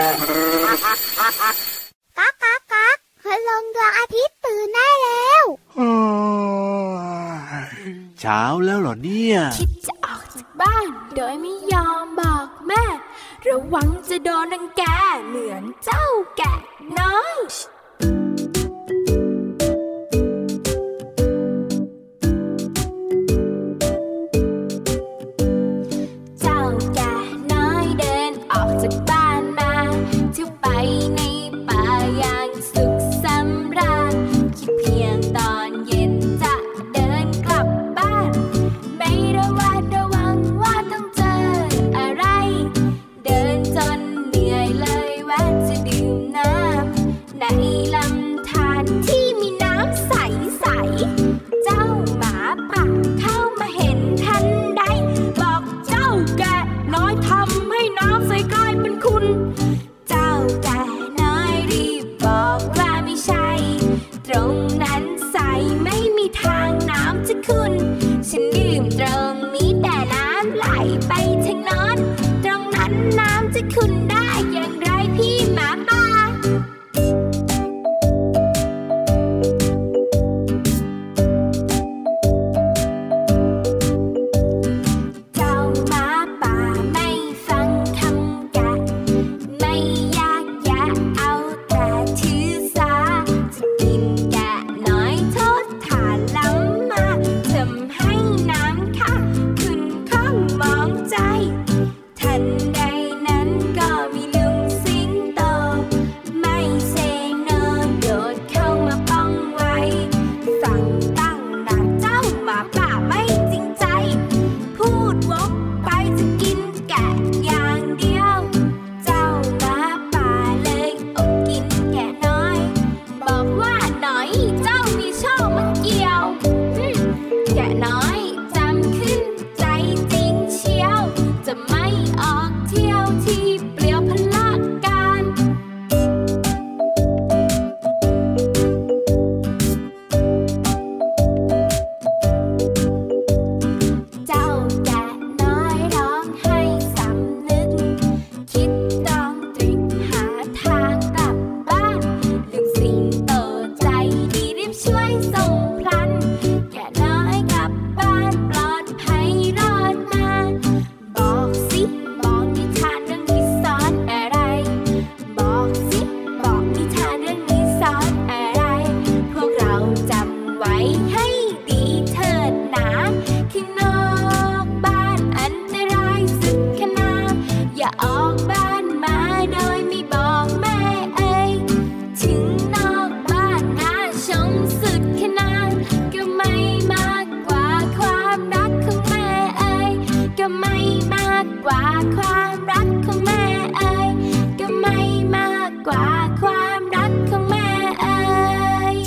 ก๊ากก๊ากก๊ากคืลงดวงอาทิตย์ตื่นได้แล้วเช้าแล้วเหรอเนี่ย คิดจะออกจากบ้าน โดยไม่ยอมบอกแม่ ระวังจะโดนนังแกเหมือนเจ้าแกะน้อย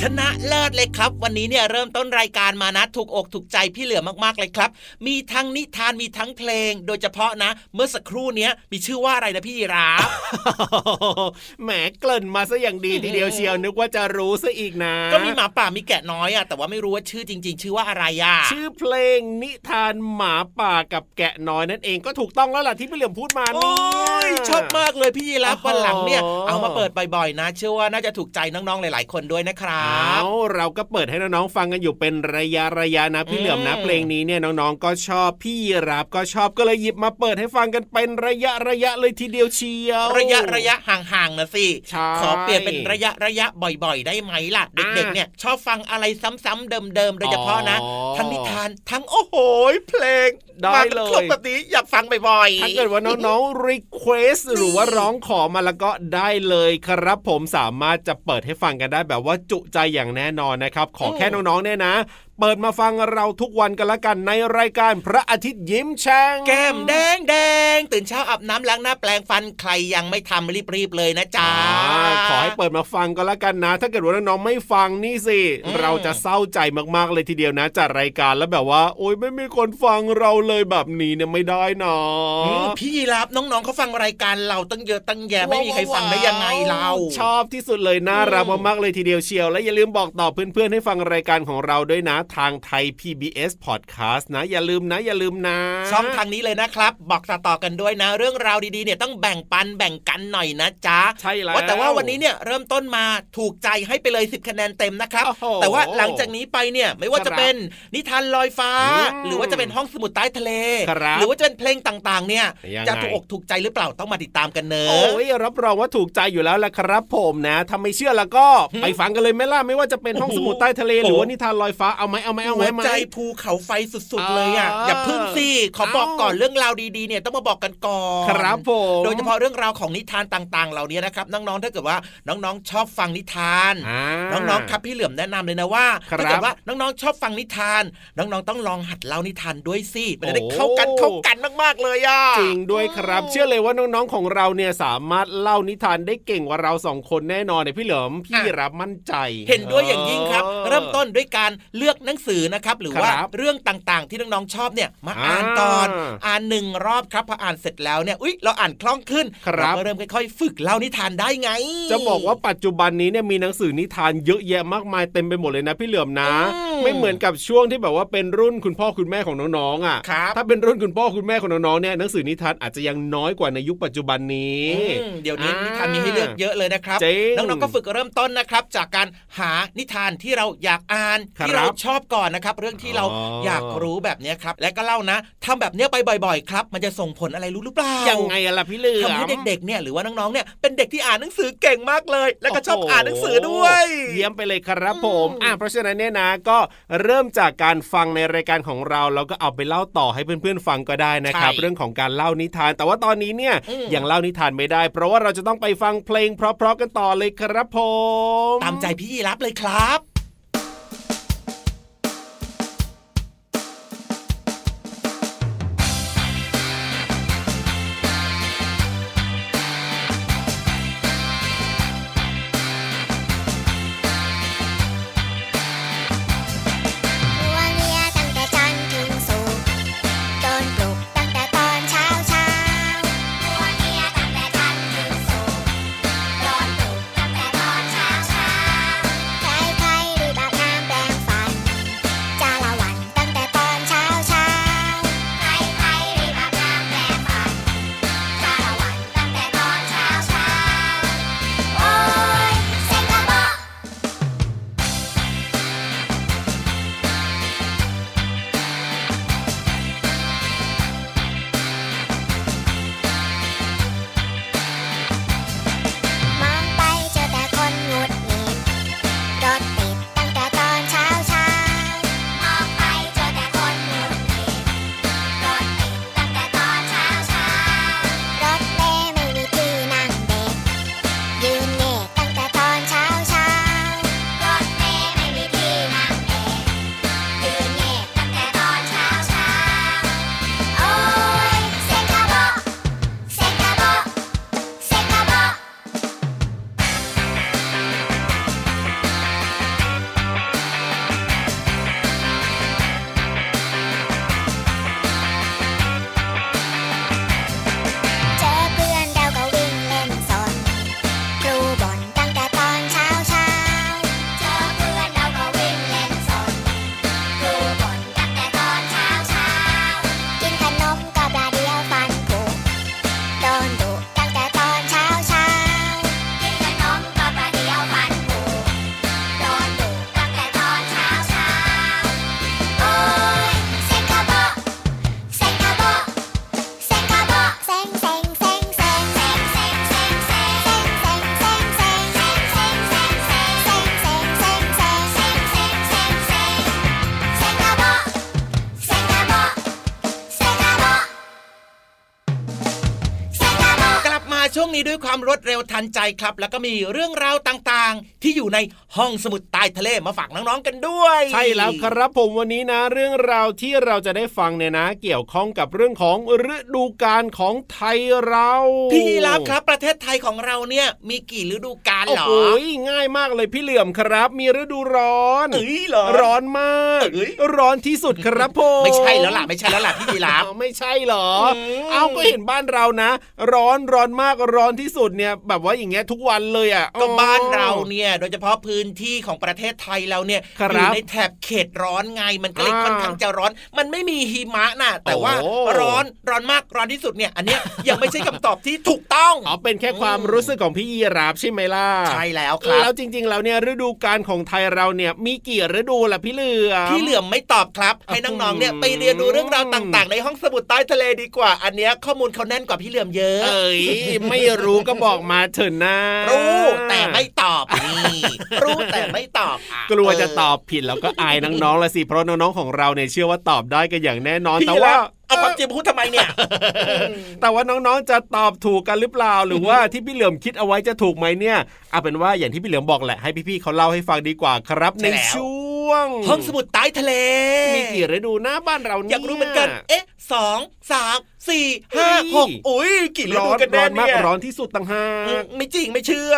ชนะเลิศเลยครับ วันนี้เนี่ยเริ่มต้นรายการมานะถูกอกถูกใจพี่เหลือมากๆเลยครับ มีทั้งนิทานมีทั้งเพลง โดยเฉพาะนะ เมื่อสักครู่เนี้ยมีชื่อว่าอะไรนะพี่ราฟแหมเกริ่นมาซะอย่างดีทีเดียวเชียวนึกว่าจะรู้ซะอีกนะ ก็มีหมาป่ามีแกะน้อยอะแต่ว่าไม่รู้ว่าชื่อจริง ๆ ชื่อว่าอะไรอะชื่อเพลงนิทานหมาป่ากับแกะน้อยนั่นเองก็ถูกต้องแล้วล่ะที่พี่เหลี่ยมพูดมาโอ้เนี่ยชอบมากเลยพี่ยีรับโอ้โหวันหลังเนี่ยเอามาเปิดบ่อยๆนะ เชื่อว่าน่าจะถูกใจน้องๆหลาย ๆ คนด้วยนะครับเอาเราก็เปิดให้น้องๆฟังกันอยู่เป็นระยะระยะนะพี่เหลือมนะอืมเพลงนี้เนี่ยน้องๆก็ชอบพี่ยีรับก็ชอบก็เลยหยิบมาเปิดให้ฟังกันเป็นระยะระยะเลยทีเดียวเชียว ระยะระยะห่างๆนะสิใช่ขอเปลี่ยนเป็นระยะระยะบ่อยๆ ได้ไหมล่ะ เด็กๆเนี่ยชอบฟังอะไรซ้ำๆเดิมๆโดยเฉพาะนะอ๋อทั้งนิทานทั้งโอ้โหเพลงได้มาเลยครบแบบนี้อยากฟังบ่อยๆถ้าเกิดว่าน้องๆ request หรือว่าร้องขอมาแล้วก็ได้เลยครับผมสามารถจะเปิดให้ฟังกันได้แบบว่าจุใจอย่างแน่นอนนะครับ ขอแค่น้องๆเนี่ยนะ เปิดมาฟังเราทุกวันกันละกันในรายการพระอาทิตย์ยิ้มแฉ่งแก้มแดงแดงตื่นเช้าอาบน้ำล้างหน้าแปลงฟันใครยังไม่ทำรีบๆเลยนะจ๊ะอ่าขอให้เปิดมาฟังกันละกันนะ ถ้าเกิดว่าน้องๆไม่ฟังนี่สิอืมเราจะเศร้าใจมากๆเลยทีเดียวนะจัดรายการแล้วแบบว่า โอ๊ยไม่มีคนฟังเราเลยแบบนี้เนี่ยไม่ได้นะอืมพี่ยีรับน้องๆเขาฟังรายการเราตั้งเยอะตั้งแยะไม่มีใครฟังได้ยังไงเรา ชอบที่สุดเลยน่ารักมากๆเลยทีเดียวเชียว และอย่าลืมบอกต่อเพื่อนๆให้ฟังรายการของเราด้วยนะทางไทย PBS Podcast นะ อย่าลืมนะ อย่าลืมนะ ช่องทางนี้เลยนะครับ บอกต่อๆกันด้วยนะ เรื่องราวดีๆเนี่ยต้องแบ่งปันแบ่งกันหน่อยนะจ๊ะใช่แล้วว่าแต่ว่าวันนี้เนี่ยเริ่มต้นมาถูกใจให้ไปเลย 10 คะแนนเต็มนะครับโอ้โหแต่ว่าหลังจากนี้ไปเนี่ยไม่ว่าจะเป็นนิทานลอยฟ้าอืมหรือว่าจะเป็นห้องสมุดใต้ทะเลครับหรือว่าจะเป็นเพลงต่างๆ เนี่ยยังไงจะถูกอกถูกใจหรือเปล่าต้องมาติดตามกันเนอะโอ้ยรับรองว่าถูกใจอยู่แล้วแหละครับผมนะถ้าไม่เชื่อแล้วก็หืมไปฟังกันเลยไหมล่ะไม่ว่าจะเป็นห้องโอ้สโหมุดใต้ทะเลหรือว่าโอ้นิทานลอยฟ้าเอาไหมเอาไหมเอาไหมหัวไหมใจภูเขาไฟสุดๆเลยอะเออออย่าพึ่งสิขอบอกเอ้าก่อนเรื่องราวดีๆเนี่ยต้องมาบอกกันก่อนครับผมโดยเฉพาะเรื่องราวของนิทานต่างๆ เหล่านี้นะครับน้องๆถ้าเกิดว่าน้องๆชอบฟังนิทานอ่าน้องๆครับพี่เหลือมแนะนำเลยนะว่าครับถ้าเกิดว่าน้องๆชอบฟังนิทาน น้องๆต้องลองหัดเล่านิทานด้วยสิมันจะได้โอ้เข้ากันเข้ากันมากๆเลยอะจริงด้วยครับ เชื่อเลยว่าน้องๆของเราเนี่ยสามารถเล่านิทานได้เก่งกว่าเราสองคนแน่นอนเนี่ยพี่เหลิมพี่อะรับมั่นใจ เห็นด้วยอย่างยิ่งครับออเริ่มต้นด้วยการเลือกหนังสือนะครับหรือว่าครับเรื่องต่างๆ ที่น้องๆชอบเนี่ยมาอ่าอ่านก่อนอ่านหนึ่งรอบครับพออ่านเสร็จแล้วเนี่ยอุ๊ยเราอ่านคล่องขึ้นครับเราก็เริ่มค่อยๆ ฝึกเล่านิทานได้ไง จะบอกว่าปัจจุบันนี้เนี่ยมีหนังสือนิทานเยอะแยะมากมายเต็มไปหมดเลยนะพี่เหลือมนะอืมไม่เหมือนกับช่วงที่แบบว่าเป็นรุ่นคุณพ่อคุณแม่ของน้องๆอะครับถ้าเป็นรุ่นคุณพ่อคุณแม่ของน้องๆเนี่ยหนังสือนิทานอาจจะยังน้อยกว่าในยุคปัจจุบันนี้อืมเดี๋ยวนี้อ่านินิทานมีให้เลือกเยอะเลยนะครับจริงน้องๆก็ฝึกเริ่มต้นนะครับจากการหานิทานที่เราอยากอ่านครับที่เราชอบก่อนนะครับ เรื่องที่เราอ๋อออยากรู้แบบเนี้ยครับ และก็เล่านะทำแบบเนี้ยไปบ่อย ๆ ครับ มันจะส่งผลอะไรรู้หรือเปล่ายังไงอะล่ะพี่เหลือมทำให้เด็กๆเนี่ยหรือว่าน้องๆเนี่ยเป็นเด็กที่อ่านหนังสือเก่งมากเลย แล้วก็ชอบโโอ่านหนังสือด้วย เยี่ยมไปเลยครับผมอืมอะเพราะฉะนั้นเนี่ยนะก็เริ่มจากการฟังในรายการของเราแล้วก็เอาไปเล่าต่อให้เพื่อนๆฟังก็ได้นะครับ เรื่องของการเล่านิทาน แต่ว่าตอนนี้เนี่ยอืมยังเล่านิทานไม่ได้ เพราะว่าเราจะต้องไปฟังเพลงเพราะๆกันต่อเลยครับผม ตามใจพี่ยีรับเลยครับ นี้ด้วยความรวดเร็วทันใจครับ แล้วก็มีเรื่องราวต่างๆ ที่อยู่ในห้องสมุดใต้ทะเลมาฝากน้องๆกันด้วย ใช่แล้วครับผมวันนี้นะ เรื่องราวที่เราจะได้ฟังเนี่ยนะ เกี่ยวข้องกับเรื่องของฤดูกาลของไทยเราพี่ยีรับครับ ประเทศไทยของเราเนี่ยมีกี่ฤดูกาลกันโอ้เหรอโหง่ายมากเลยพี่เหลื่อมครับ มีฤดูร้อนเอ้ยเหรอร้อนมากเอ้ยร้อนที่สุดครับผมไม่ใช่แล้วล่ะไม่ใช่แล้วล่ะพี่ยีราฟอ้าวไม่ใช่เหรออมเอาก็เห็นบ้านเรานะ ร้อนร้อนมากร้อนที่สุดเนี่ยแบบว่าอย่างเงี้ยทุกวันเลยอะก็บ้านเราเนี่ยโดยเฉพาะพื้นที่ของประเทศไทยเราเนี่ยครับอยู่ในแถบเขตร้อนไงมันก็เลยอ่าค่อนข้างจะร้อน มันไม่มีหิมะน่ะ แต่ว่าโอ้ร้อนร้อนมากร้อนที่สุดเนี่ย อันเนี้ยยังไม่ใช่คำตอบที่ถูกต้องอ๋อเป็นแค่ความรู้สึกของพี่ยีราฟใช่ไหมล่ะใช่แล้วครับแล้วจริง ๆ แล้วเนี่ยฤดูกาลของไทยเราเนี่ยมีกี่ฤดูล่ะพี่เหลือมพี่เหลือมไม่ตอบครับ ให้น้องๆเนี่ยไปเรียนรู้เรื่องราวต่าง ๆ ในห้องสมุดใต้ทะเลดีกว่า อันเนี้ยข้อมูลเขาแน่นกว่าพี่เหลือมเยอะเอ้ยไม่รู้ก็บอกมาเถอะนะ รู้แต่ไม่ตอบนี่รู้แต่ไม่ตอบอ่กลัวจะตอบผิดแล้วก็อายน้องๆละสิเพราะน้องๆของเราเนี่ยเชื่อว่าตอบได้กันอย่างแน่นอนพี่แต่ว่าเอาความจริงมาพูดทำไมเนี่ย แต่ว่าน้องๆ จะตอบถูกกันหรือเปล่า หรือว่าที่พี่เหลือมคิดเอาไว้จะถูกไหมเนี่ย เอาเป็นว่าอย่างที่พี่เหลือมบอกแหละให้พี่ๆเขาเล่าให้ฟังดีกว่าครับใช่ในแล้วช่วง ห้องสมุดใต้ทะเล มีกี่ฤดูหน้าบ้านเราเนี่ยอยากรู้เหมือนกัน เอ๊ะสองสามสี่ห้าเฮ้ยหกอุ้ยกี่ฤร้ดูอนกันร้แน่อนมากเนี่ยร้อนที่สุดต่างหาอืมกไม่จริงไม่เชื่อ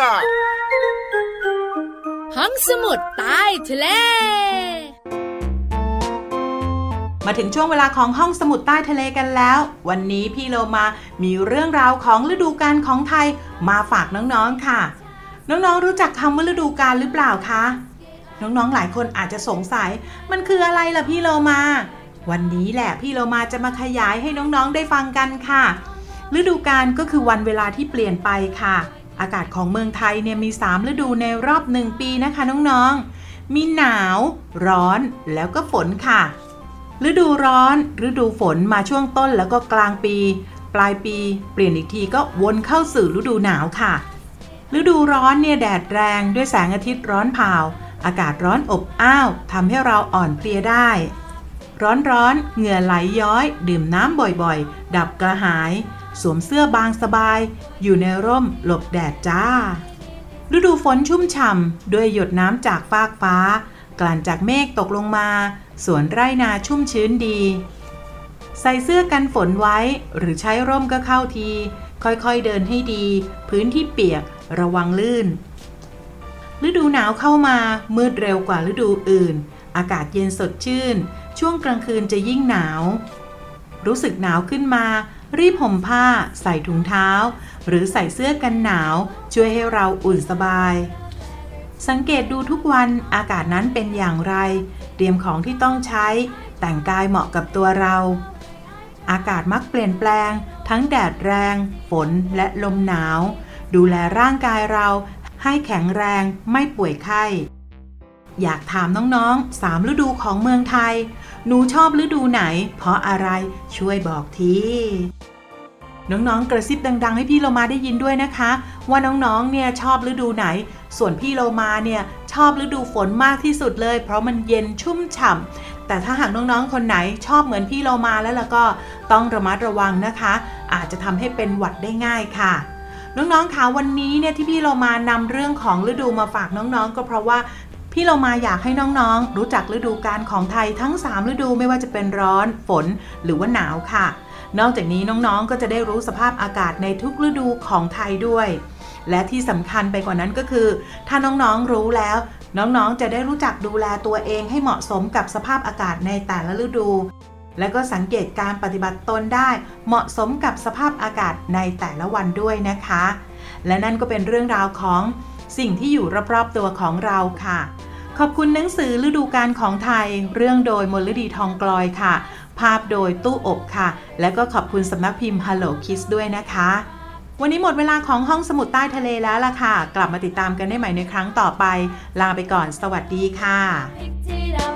ห้องสมุดใต้ทะเลมาถึงช่วงเวลาของห้องสมุดใต้ทะเลกันแล้ว วันนี้พี่โลมามีเรื่องราวของฤดูกาลของไทยมาฝากน้องๆค่ะ น้องๆรู้จักคำว่าฤดูกาลหรือเปล่าคะ น้องๆ หลายคนอาจจะสงสัย มันคืออะไรล่ะพี่โลมา วันนี้แหละพี่โลมาจะมาขยายให้น้องๆ ได้ฟังกันค่ะ ฤดูกาลก็คือวันเวลาที่เปลี่ยนไปค่ะ อากาศของเมืองไทยเนี่ยมี 3 ฤดูในรอบหนึ่งปีนะคะน้องๆ มีหนาว ร้อนแล้วก็ฝนค่ะ ฤดูร้อน ฤดูฝนมาช่วงต้นแล้วก็กลางปี ปลายปี เปลี่ยนอีกทีก็วนเข้าสู่ฤดูหนาวค่ะ ฤดูร้อนเนี่ยแดดแรงด้วยแสงอาทิตย์ร้อนเผา อากาศร้อนอบอ้าวทำให้เราอ่อนเพลียได้ร้อนร้อนๆเหงื่อไหลย้อย ดื่มน้ำบ่อยๆ ดับกระหาย สวมเสื้อบางสบาย อยู่ในร่มหลบแดดจ้า ฤดูฝนชุ่มฉ่ำด้วยหยดน้ำจากฟากฟ้า กลั่นจากเมฆตกลงมา สวนไร่นาชุ่มชื้นดี ใส่เสื้อกันฝนไว้หรือใช้ร่มก็เข้าที ค่อยๆเดินให้ดี พื้นที่เปียกระวังลื่น ฤดูหนาวเข้ามามืดเร็วกว่าฤดูอื่น อากาศเย็นสดชื่น ช่วงกลางคืนจะยิ่งหนาว รู้สึกหนาวขึ้นมา รีบห่มผ้า ใส่ถุงเท้า หรือใส่เสื้อกันหนาว ช่วยให้เราอุ่นสบาย สังเกตดูทุกวันอากาศนั้นเป็นอย่างไร เตรียมของที่ต้องใช้ แต่งกายเหมาะกับตัวเรา อากาศมักเปลี่ยนแปลง ทั้งแดดแรง ฝนและลมหนาว ดูแลร่างกายเรา ให้แข็งแรงไม่ป่วยไข้ อยากถามน้องๆสามฤดูของเมืองไทย หนูชอบฤดูไหน เพราะอะไรช่วยบอกทีน้องๆ กระซิบดัง ๆ ให้พี่โลมาได้ยินด้วยนะคะ ว่าน้องๆ เนี่ยชอบฤดูไหน ส่วนพี่โลมาเนี่ยชอบฤดูฝนมากที่สุดเลย เพราะมันเย็นชุ่มฉ่ำแต่ถ้าหากน้องๆ คนไหนชอบเหมือนพี่โลมาแล้วล่ะก็ต้องระมัดระวังนะคะ อาจจะทำให้เป็นหวัดได้ง่ายค่ะ น้องๆคะวันนี้เนี่ยที่พี่โลมานำเรื่องของฤดูมาฝากน้องๆ ก็เพราะว่าพี่เรามาอยากให้น้องๆ รู้จักฤดูกาลของไทยทั้ง 3 ฤดูไม่ว่าจะเป็นร้อน ฝน หรือว่าหนาวค่ะ นอกจากนี้น้องๆ ก็จะได้รู้สภาพอากาศในทุกฤดูของไทยด้วย และที่สำคัญไปกว่านั้นก็คือ ถ้าน้องๆ รู้แล้ว น้องๆ จะได้รู้จักดูแลตัวเองให้เหมาะสมกับสภาพอากาศในแต่ละฤดู และก็สังเกตการปฏิบัติตนได้ เหมาะสมกับสภาพอากาศในแต่ละวันด้วยนะคะ และนั่นก็เป็นเรื่องราวของสิ่งที่อยู่รอบๆตัวของเราค่ะ ขอบคุณหนังสือฤดูกาลของไทย เรื่องโดยมลดีทองกลอยค่ะ ภาพโดยตู้อบค่ะ และก็ขอบคุณสำนักพิมพ์ Hello Kids ด้วยนะคะวันนี้หมดเวลาของห้องสมุดใต้ทะเลแล้วล่ะค่ะ กลับมาติดตามกันได้ใหม่ในครั้งต่อไป ลาไปก่อน สวัสดีค่ะ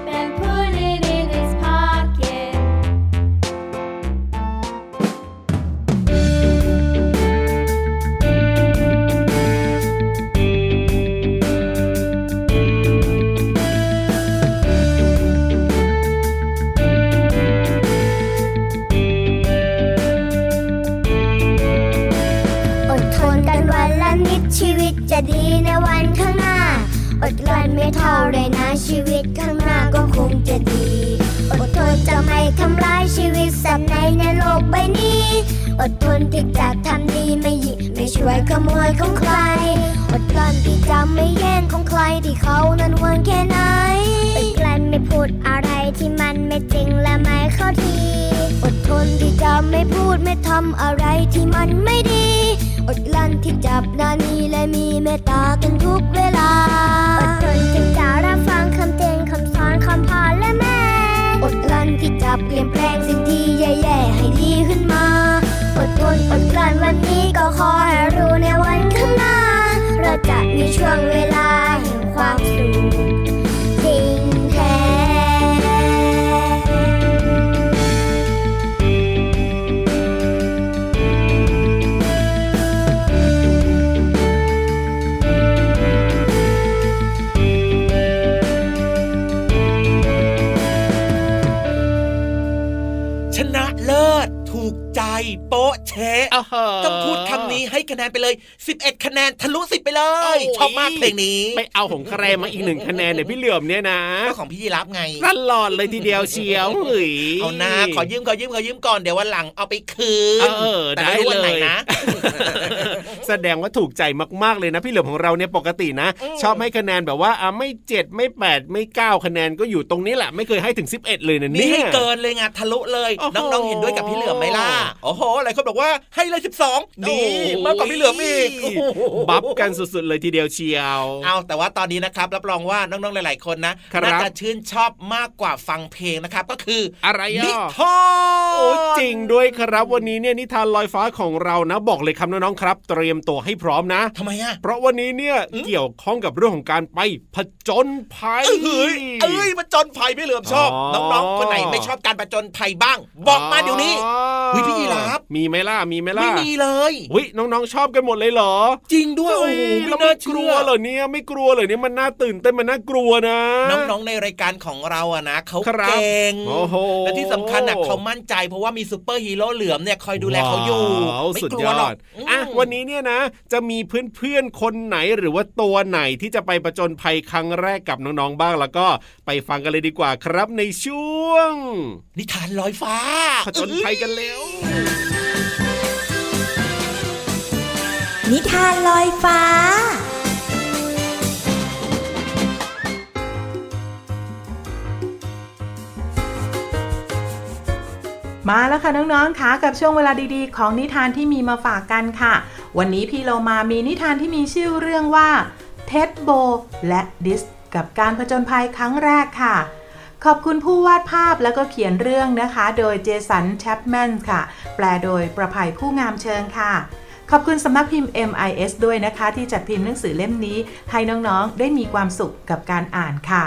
อดทนที่จะทำดีไม่หยิบไม่ช่วยขโมยของใคร อดกลั้นที่จะไม่แย่งของใครที่เขานั้นหวงแค่ไหนอดกลั้นไม่พูดอะไรที่มันไม่จริงและไม่เข้าที อดทนที่จะไม่พูดไม่ทำอะไรที่มันไม่ดี อดกลั้นที่จับนานีและมีเมตตากันทุกเวลา อดทนที่จะรับฟังคำเตือนคำสอนคำพาและแม่ อดกลั้นที่จะเปลี่ยนแปลงสิ่งที่แย่ๆให้ดีขึ้น ช่วงเวลา ต้องพูดคำนี้ให้คะแนนไปเลย 11 คะแนนทะลุ10ไปเลโอ้ยชอบมากเพลงนี้ ไปเอาของใครมาอีกหนึ่งคะแนนเนี่ยพี่เหลือมเนี่ยนะก็ของพี่ยีรับไงตลอดเลยทีเดียวเชียวเฮ้ยเอานาขอยืมขอยืมขอยืมก่อนเดี๋ยววันหลังเอาไปคืนเออแต่ได้ไม่รู้วันเลไหนยนะ แสดงว่าถูกใจมากๆเลยนะ พี่เหลือมของเราเนี่ยปกตินะอืมชอบให้คะแนนแบบว่าอะไม่เจ็ดไม่แปดไม่เก้าคะแนนก็อยู่ตรงนี้แหละไม่เคยให้ถึง 11 เลยนะนี่เนี่ยให้เกินเลยไงทะลุเลยโอ้โหน้องๆเห็นด้วยกับพี่เหลือมไหมล่ะโอ้โหหลายคนบอกว่าให้เลย 12 นี่มากกว่าพี่เหลือมอีกโอ้โหบัฟกันสุดๆเลยทีเดียวเชียว เอาแต่ว่าตอนนี้นะครับ รับรองว่าน้องๆหลาย ๆ คนนะครับน่าจะชื่นชอบมากกว่าฟังเพลงนะครับ ก็คืออะไรนิอะทานโอ้จริงด้วยครับวันนี้เนี่ยนิทานลอยฟ้าของเรานะ บอกเลยครับน้องๆครับ เตรียมตัวให้พร้อมนะทำไมอะเพราะวันนี้เนี่ยอืมเกี่ยวข้องกับเรื่องของการไปผจญภัยเอ้ยเอ้ยมาจนภัยพี่เหลือมชอบอ๋อน้องๆคนไหนไม่ชอบการประจนภัยบ้าง บอกมาเดี๋ยวนี้เฮ้ยพี่ยีราฟ มีไหมล่ะมีไหมล่ะไม่มีเลยวิน้องๆชอบกันหมดเลยเหรอ จริงด้วยโอ้โหเฮ้ยไม่แล้วน่าไม่กเชื่ลัอวเหรอเนี่ยไม่กลัวเหรอเนี่ยมันน่าตื่นเต้นมันน่ากลัวนะ น้องๆในรายการของเราอะนะเขาครับเก่งโอ้โหและที่สำคัญอะเขามั่นใจเพราะว่ามีซูเปอร์ฮีโร่เหลือมเนี่ยคอยดูแลเขาอยู่ว้าวไม่สุดกลัยวหรออกดอะมวันนี้เนี่ยนะ จะมีเพื่อนๆคนไหนหรือว่าตัวไหนที่จะไปประจนภัยครั้งแรกกับน้องๆบ้างแล้วก็ไปฟังกันเลยดีกว่าครับในช่วง นิทานลอยฟ้าผจญภัยกันแล้ว นิทานลอยฟ้า มาแล้วค่ะน้องๆค่ะกับช่วงเวลาดีๆ ของนิทานที่มีมาฝากกันค่ะ วันนี้พี่เรามามีนิทานที่มีชื่อเรื่องว่าเท็ดโบและดิสกับการผจญภัยครั้งแรกค่ะ ขอบคุณผู้วาดภาพแล้วก็เขียนเรื่องนะคะ โดยเจสันแชปแมนค่ะ แปลโดยประภัยผู้งามเชิงค่ะ ขอบคุณสำนักพิมพ์ MIS ด้วยนะคะ ที่จัดพิมพ์หนังสือเล่มนี้ ให้น้องๆ ได้มีความสุขกับการอ่านค่ะ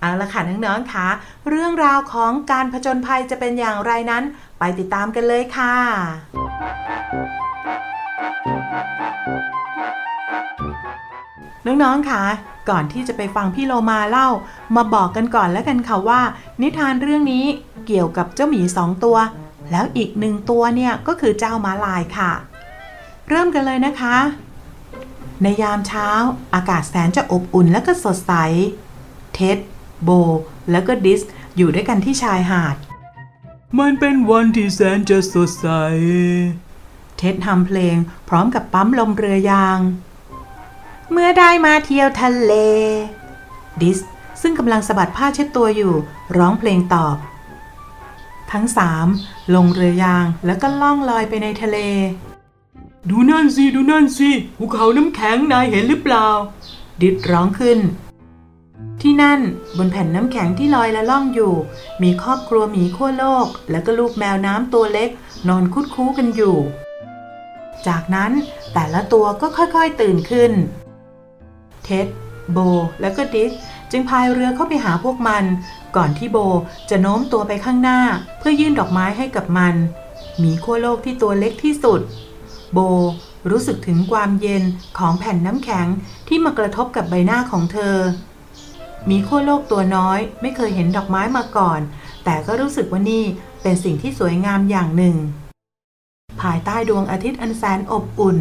เอาละค่ะน้องๆคะเรื่องราวของการผจญภัยจะเป็นอย่างไรนั้น ไปติดตามกันเลยค่ะน้องๆคะก่อนที่จะไปฟังพี่โลมาเล่า มาบอกกันก่อนแล้วกันค่ะว่า นิทานเรื่องนี้เกี่ยวกับเจ้าหมีสองตัว แล้วอีกหนึ่งตัวเนี่ยก็คือเจ้าม้าลายค่ะ เริ่มกันเลยนะคะ ในยามเช้าอากาศแสนจะอบอุ่นและก็สดใส เท็ด โบ แล้วก็ดิส อยู่ด้วยกันที่ชายหาด มันเป็นวันที่แสนจะสดใส เท็ดทำเพลงพร้อมกับปั๊มลมเรือยาง เมื่อได้มาเที่ยวทะเล ดิส ซึ่งกำลังสะบัดผ้าเช็ดตัวอยู่ ร้องเพลงตอบ ทั้งสามลงเรือยางแล้วก็ล่องลอยไปในทะเล ดูนั่นสิดูนั่นสิภูเขาน้ำแข็งนายเห็นหรือเปล่า ดิดร้องขึ้น ที่นั่นบนแผ่นน้ำแข็งที่ลอยและล่องอยู่ มีครอบครัวหมีขั้วโลก และก็ลูกแมวน้ำตัวเล็ก นอนคุดคู้กันอยู่ จากนั้นแต่ละตัวก็ค่อยๆตื่นขึ้น เท็ดโบ และก็ดิสจึงพายเรือเข้าไปหาพวกมัน ก่อนที่โบจะโน้มตัวไปข้างหน้า เพื่อยื่นดอกไม้ให้กับมันหมีขั้วโลกที่ตัวเล็กที่สุด โบรู้สึกถึงความเย็นของแผ่นน้ำแข็งที่มากระทบกับใบหน้าของเธอ มีขั้วโลกตัวน้อยไม่เคยเห็นดอกไม้มาก่อน แต่ก็รู้สึกว่านี่เป็นสิ่งที่สวยงามอย่างหนึ่ง ภายใต้ดวงอาทิตย์อันแสนอบอุ่น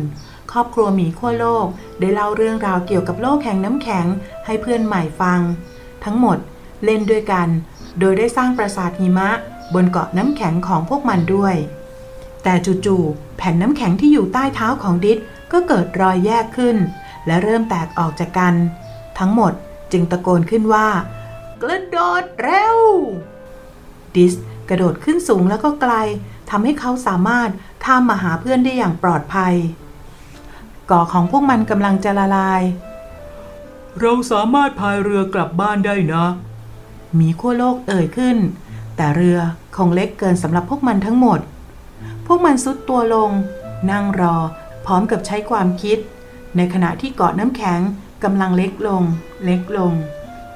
ครอบครัวหมีขั้วโลกได้เล่าเรื่องราวเกี่ยวกับโลกแห่งน้ำแข็งให้เพื่อนใหม่ฟัง ทั้งหมดเล่นด้วยกัน โดยได้สร้างปราสาทหิมะบนเกาะน้ำแข็งของพวกมันด้วย แต่จู่ๆแผ่นน้ำแข็งที่อยู่ใต้เท้าของดิษก็เกิดรอยแยกขึ้น และเริ่มแตกออกจากกัน ทั้งหมดจึงตะโกนขึ้นว่า กระโดดเร็ว ดิสกระโดดขึ้นสูงแล้วก็ไกลทำให้เขาสามารถข้ามมาหาเพื่อนได้อย่างปลอดภัยก่อของพวกมันกำลังจะละลาย เราสามารถพายเรือกลับบ้านได้นะหมีขั้วโลกเอ่ยขึ้น แต่เรือคงเล็กเกินสำหรับพวกมันทั้งหมด พวกมันซุดตัวลง นั่งรอ พร้อมกับใช้ความคิด ในขณะที่เกาะน้ำแข็งกำลังเล็กลง เล็กลง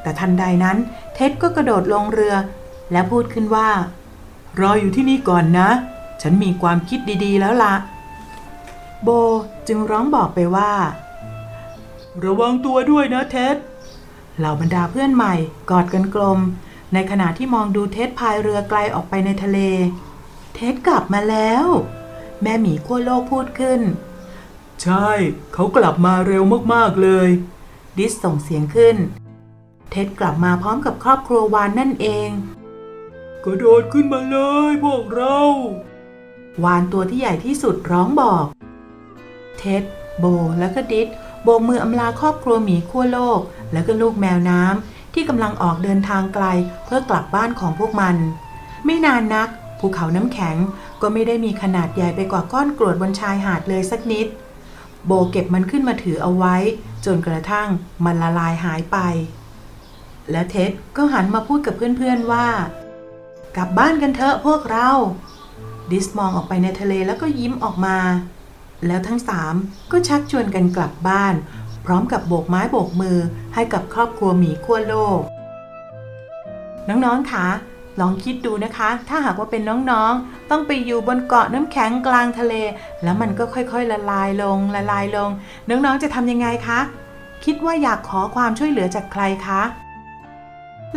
แต่ทันใดนั้นเท็ดก็กระโดดลงเรือ และพูดขึ้นว่า รออยู่ที่นี่ก่อนนะ ฉันมีความคิดดีๆแล้วละ่ะโบจึงร้องบอกไปว่า ระวังตัวด้วยนะเท็ดเหล่าบรรดาเพื่อนใหม่กอดกันกลม ในขณะที่มองดูเท็ดพายเรือไกลออกไปในทะเล เท็ดกลับมาแล้ว แม่หมีขั้วโลกพูดขึ้น ใช่ เขากลับมาเร็วมากๆเลย ดิสส่งเสียงขึ้น เท็ดกลับมาพร้อมกับครอบครัววานนั่นเองกระโดดขึ้นมาเลยพวกเรา วานตัวที่ใหญ่ที่สุดร้องบอก เท็ดโบและก็ดิสโบกมืออำลาครอบครัวหมีขั้วโลก และก็ลูกแมวน้ำที่กำลังออกเดินทางไกลเพื่อกลับบ้านของพวกมัน ไม่นานนัก ภูเขาน้ำแข็งก็ไม่ได้มีขนาดใหญ่ไปกว่าก้อนกรวดบนชายหาดเลยสักนิด โบเก็บมันขึ้นมาถือเอาไว้ จนกระทั่งมันละลายหายไป และเท็ดก็หันมาพูดกับเพื่อนๆว่า กลับบ้านกันเถอะพวกเรา ดิสมองออกไปในทะเลแล้วก็ยิ้มออกมา แล้วทั้งสามก็ชักชวนกันกลับบ้าน พร้อมกับโบกไม้โบกมือให้กับครอบครัวหมีขั้วโลก น้องๆคะ ลองคิดดูนะคะ ถ้าหากว่าเป็นน้องๆ ต้องไปอยู่บนเกาะน้ำแข็งกลางทะเล แล้วมันก็ค่อยๆ ละลายลง ละลายลง น้องๆ จะทำยังไงคะ คิดว่าอยากขอความช่วยเหลือจากใครคะ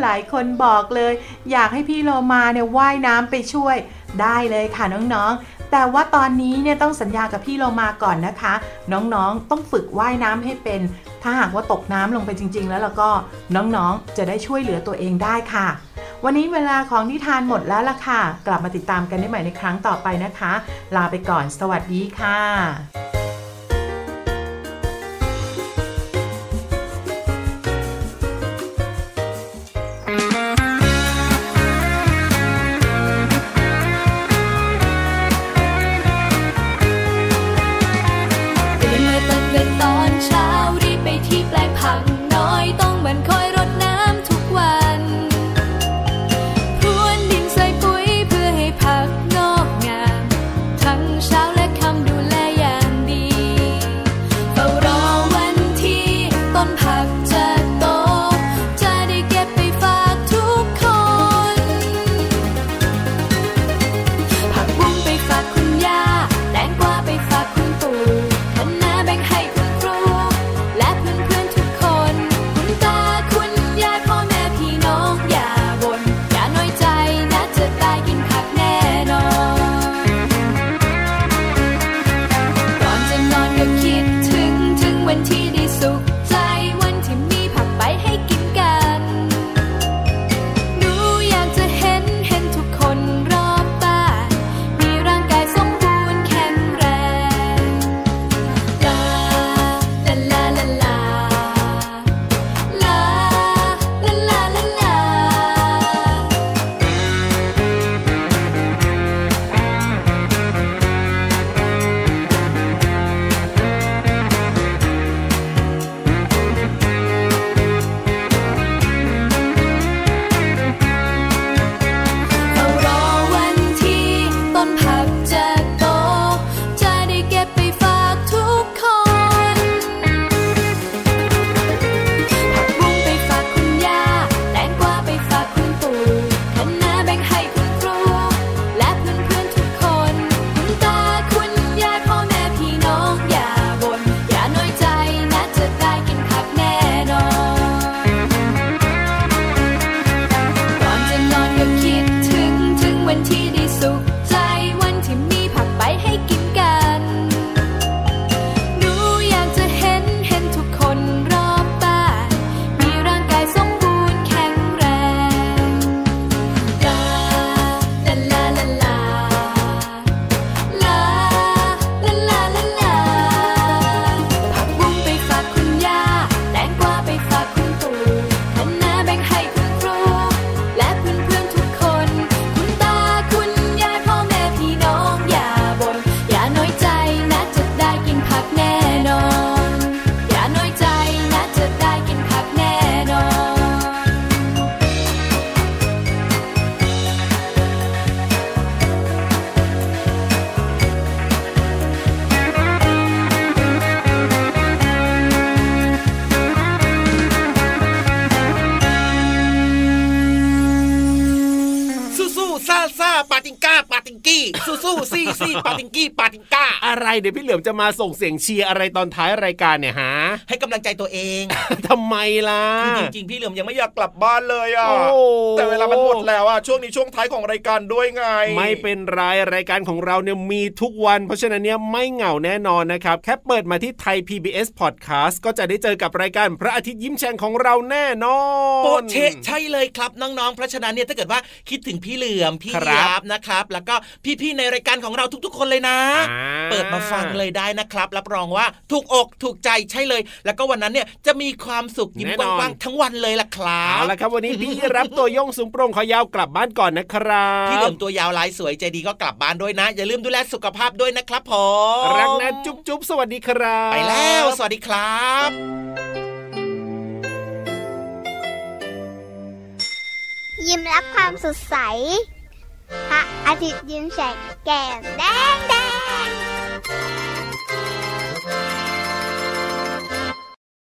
หลายคนบอกเลย อยากให้พี่โลมาเนี่ยว่ายน้ำไปช่วย ได้เลยค่ะน้องๆแต่ว่าตอนนี้เนี่ยต้องสัญญากับพี่โลมาก่อนนะคะ น้องๆต้องฝึกว่ายน้ำให้เป็น ถ้าหากว่าตกน้ำลงไปจริง ๆ แล้วแล้วก็น้องๆจะได้ช่วยเหลือตัวเองได้ค่ะ วันนี้เวลาของนิทานหมดแล้วล่ะค่ะ กลับมาติดตามกันได้ใหม่ในครั้งต่อไปนะคะ ลาไปก่อน สวัสดีค่ะ เดี๋ยวพี่เหลือมจะมาส่งเสียงเชียร์อะไรตอนท้ายรายการเนี่ยฮะให้กำลังใจตัวเองทำไมล่ะคือจริงๆพี่เหลือมยังไม่อยากกลับบ้านเลยอะโอ้แต่เวลามันหมดแล้วอะช่วงนี้ช่วงท้ายของรายการด้วยไง ไม่เป็นไรรายการของเราเนี่ยมีทุกวัน เพราะฉะนั้นเนี่ยไม่เหงาแน่นอนนะครับแค่เปิดมาที่ไทย PBS Podcast ก็จะได้เจอกับรายการพระอาทิตย์ยิ้มแฉ่งของเราแน่นอนโปะเชะใช่เลยครับน้องๆเพราะฉะนั้นเนี่ยถ้าเกิดว่าคิดถึงพี่เหลือมพี่ครับยาบนะครับ แล้วก็พี่ๆในรายการของเราทุก ๆ คนเลยนะอ่าเปิดมาฟังเลยได้นะครับ รับรองว่าถูกอกถูกใจใช่เลย แล้วก็วันนั้นเนี่ยจะมีความสุขยิ้มแน่กนอนว้างๆทั้งวันเลยล่ะครัเอาบละครับวันนี้พี่รับตัวโยงสูงโปร่งขอยาวกลับบ้านก่อนนะครับพี่เหลือมตัวยาวลายสวยใจดีก็กลับบ้านด้วยนะ อย่าลืมดูแลสุขภาพด้วยนะครับผมรักนะจุ๊บจุ๊บสวัสดีครับ ไปแล้ว สวัสดีครับยิ้มรับความสดใส พระอาทิตย์ยิ้มแฉกแก้มแดงแด thank you